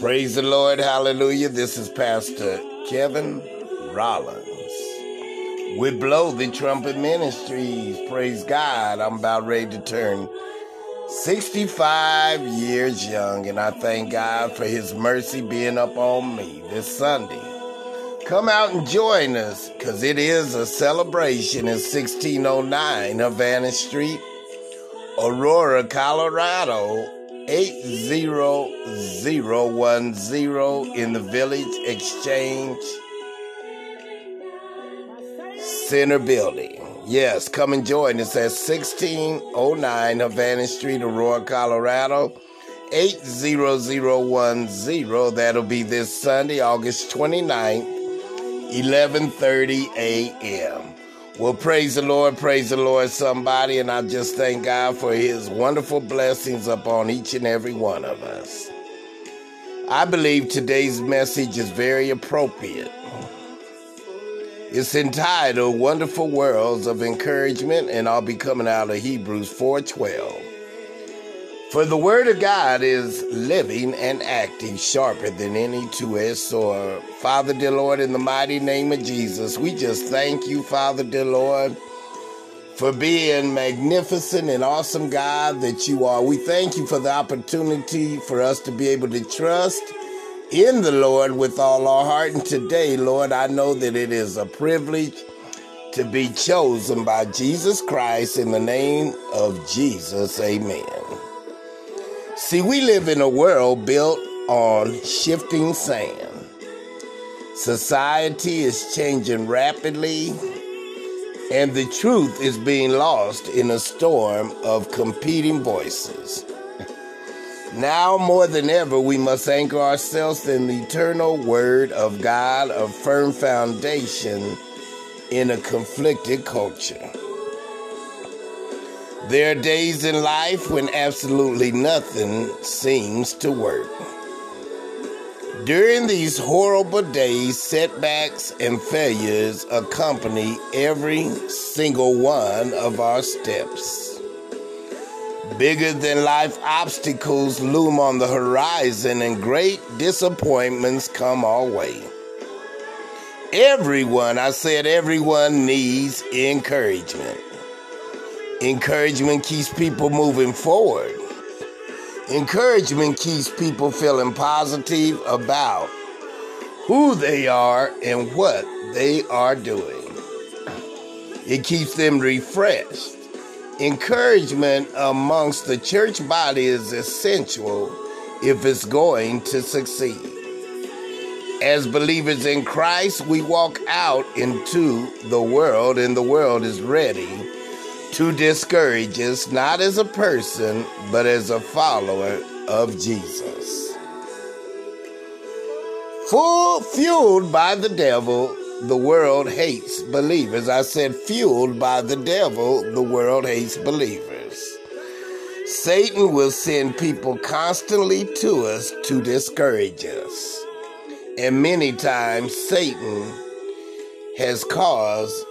Praise the Lord. Hallelujah. This is Pastor Kevin Rollins with Blow the Trumpet Ministries. Praise God. I'm about ready to turn 65 years young, and I thank God for His mercy being up on me this Sunday. Come out and join us because it is a celebration in 1609 Havana Street, Aurora, Colorado. 80010 in the Village Exchange Center Building. Yes, come and join us at 1609 Havana Street, Aurora, Colorado. 80010. That'll be this Sunday, August 29th, 11:30 a.m. Well, praise the Lord, praise the Lord, somebody, and I just thank God for his wonderful blessings upon each and every one of us. I believe today's message is very appropriate. It's entitled Wonderful Words of Encouragement, and I'll be coming out of Hebrews 4:12. For the word of God is living and active, sharper than any two-edged sword. Father, dear Lord, in the mighty name of Jesus, we just thank you, Father, dear Lord, for being magnificent and awesome God that you are. We thank you for the opportunity for us to be able to trust in the Lord with all our heart. And today, Lord, I know that it is a privilege to be chosen by Jesus Christ in the name of Jesus. Amen. See, we live in a world built on shifting sand. Society is changing rapidly, and the truth is being lost in a storm of competing voices. Now more than ever, we must anchor ourselves in the eternal Word of God, a firm foundation in a conflicted culture. There are days in life when absolutely nothing seems to work. During these horrible days, setbacks and failures accompany every single one of our steps. Bigger than life obstacles loom on the horizon, and great disappointments come our way. Everyone, I said, everyone needs encouragement. Encouragement keeps people moving forward. Encouragement keeps people feeling positive about who they are and what they are doing. It keeps them refreshed. Encouragement amongst the church body is essential if it's going to succeed. As believers in Christ, we walk out into the world, and the world is ready to discourage us, not as a person, but as a follower of Jesus. Full fueled by the devil, the world hates believers. I said, fueled by the devil, the world hates believers. Satan will send people constantly to us to discourage us. And many times, Satan has caused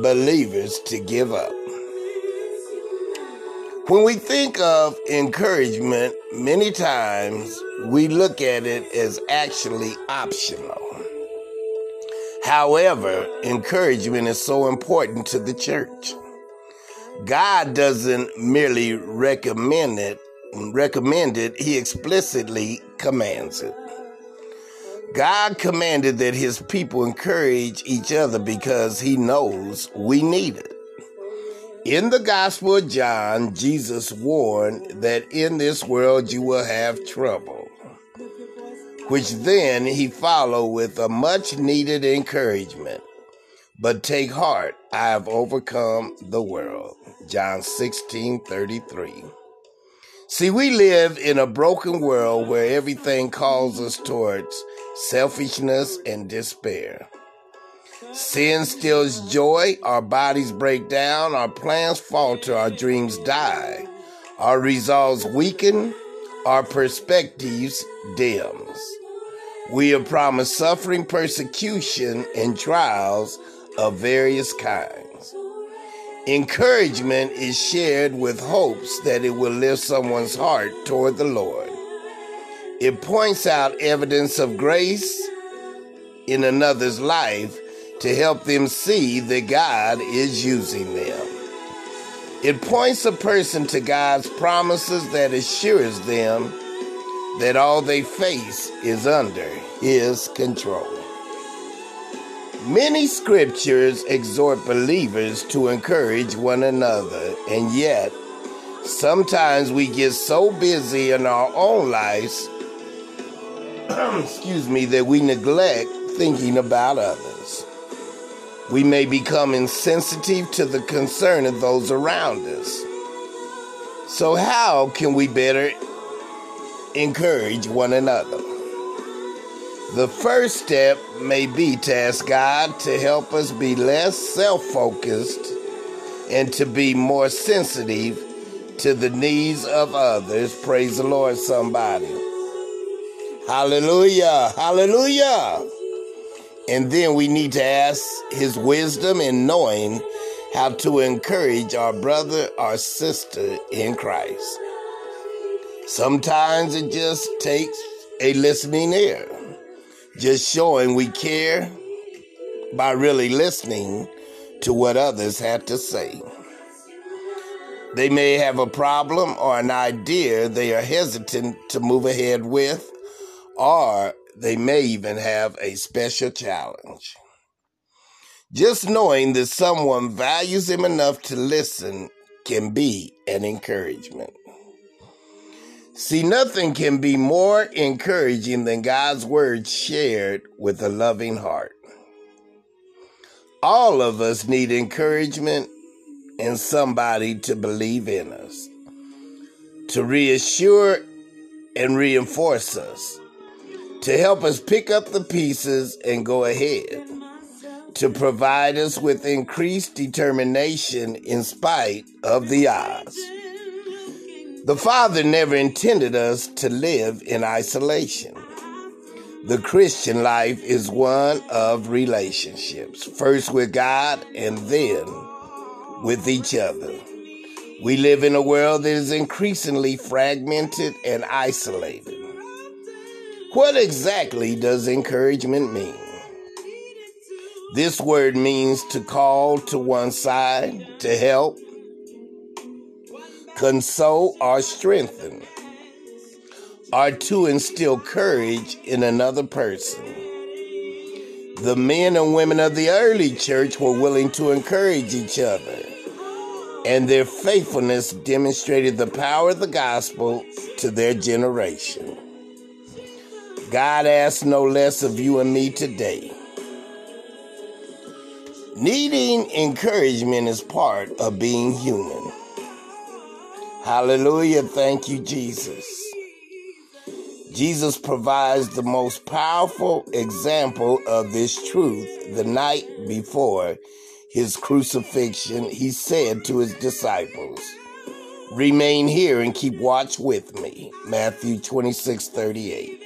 believers to give up. When we think of encouragement, many times we look at it as actually optional. However, encouragement is so important to the church. God doesn't merely recommend it, recommend it, he explicitly commands it. God commanded that his people encourage each other because he knows we need it. In the Gospel of John, Jesus warned that in this world you will have trouble, which then he followed with a much needed encouragement. But take heart, I have overcome the world. John 16 33. See, we live in a broken world where everything calls us towards selfishness and despair. Sin steals joy, our bodies break down, our plans falter, our dreams die, our resolves weaken, our perspectives dims. We are promised suffering, persecution, and trials of various kinds. Encouragement is shared with hopes that it will lift someone's heart toward the Lord. It points out evidence of grace in another's life to help them see that God is using them. It points a person to God's promises that assures them that all they face is under His control. Many scriptures exhort believers to encourage one another, and yet sometimes we get so busy in our own lives, excuse me, that we neglect thinking about others. We may become insensitive to the concern of those around us. So, how can we better encourage one another? The first step may be to ask God to help us be less self focused and to be more sensitive to the needs of others. Praise the Lord, somebody. Hallelujah. Hallelujah. And then we need to ask his wisdom in knowing how to encourage our brother or sister in Christ. Sometimes it just takes a listening ear, just showing we care by really listening to what others have to say. They may have a problem or an idea they are hesitant to move ahead with, or they may even have a special challenge. Just knowing that someone values them enough to listen can be an encouragement. See, nothing can be more encouraging than God's word shared with a loving heart. All of us need encouragement and somebody to believe in us, to reassure and reinforce us to help us pick up the pieces and go ahead, to provide us with increased determination in spite of the odds. The Father never intended us to live in isolation. The Christian life is one of relationships, first with God and then with each other. We live in a world that is increasingly fragmented and isolated. What exactly does encouragement mean? This word means to call to one side, to help, console, or strengthen, or to instill courage in another person. The men and women of the early church were willing to encourage each other, and their faithfulness demonstrated the power of the gospel to their generation. God asks no less of you and me today. Needing encouragement is part of being human. Hallelujah. Thank you, Jesus. Jesus provides the most powerful example of this truth the night before his crucifixion. He said to his disciples, Remain here and keep watch with me. Matthew 26 38.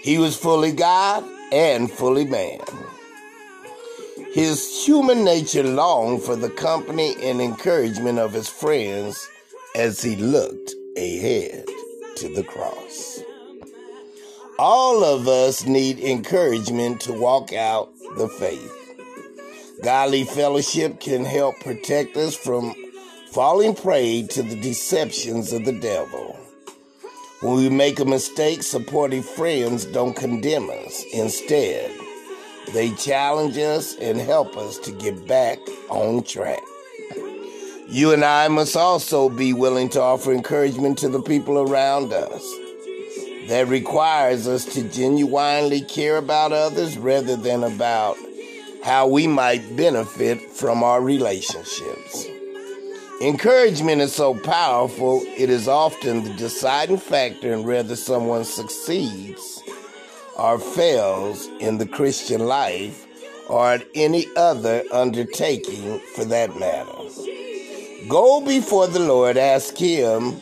He was fully God and fully man. His human nature longed for the company and encouragement of his friends as he looked ahead to the cross. All of us need encouragement to walk out the faith. Godly fellowship can help protect us from falling prey to the deceptions of the devil. When we make a mistake, supportive friends don't condemn us. Instead, they challenge us and help us to get back on track. You and I must also be willing to offer encouragement to the people around us. That requires us to genuinely care about others rather than about how we might benefit from our relationships. Encouragement is so powerful, it is often the deciding factor in whether someone succeeds or fails in the Christian life or at any other undertaking for that matter. Go before the Lord, ask Him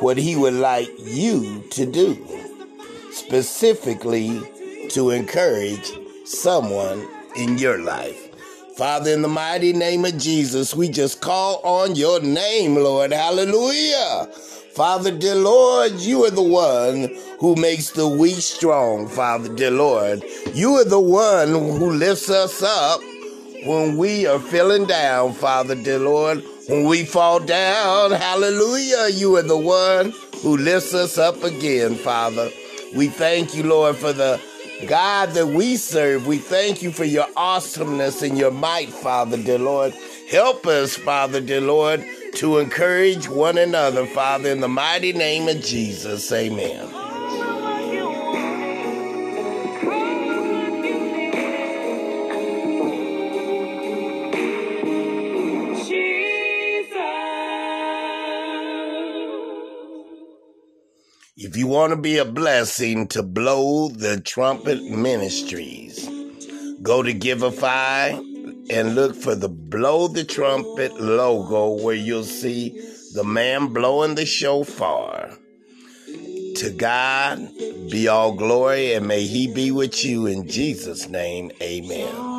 what He would like you to do. specifically to encourage someone in your life. Father, in the mighty name of Jesus, we just call on your name, Lord. Hallelujah. Father, dear Lord, you are the one who makes the weak strong, Father, dear Lord. You are the one who lifts us up when we are feeling down, Father, dear Lord. When we fall down, hallelujah, you are the one who lifts us up again, Father. We thank you, Lord, for the God that we serve. We thank you for your awesomeness and your might, Father, dear Lord. Help us, Father, dear Lord, to encourage one another, Father, in the mighty name of Jesus. Amen. If you want to be a blessing to blow the trumpet ministries, go to Givelify and look for the blow the trumpet logo where you'll see the man blowing the shofar. To God be all glory and may he be with you in Jesus' name. Amen.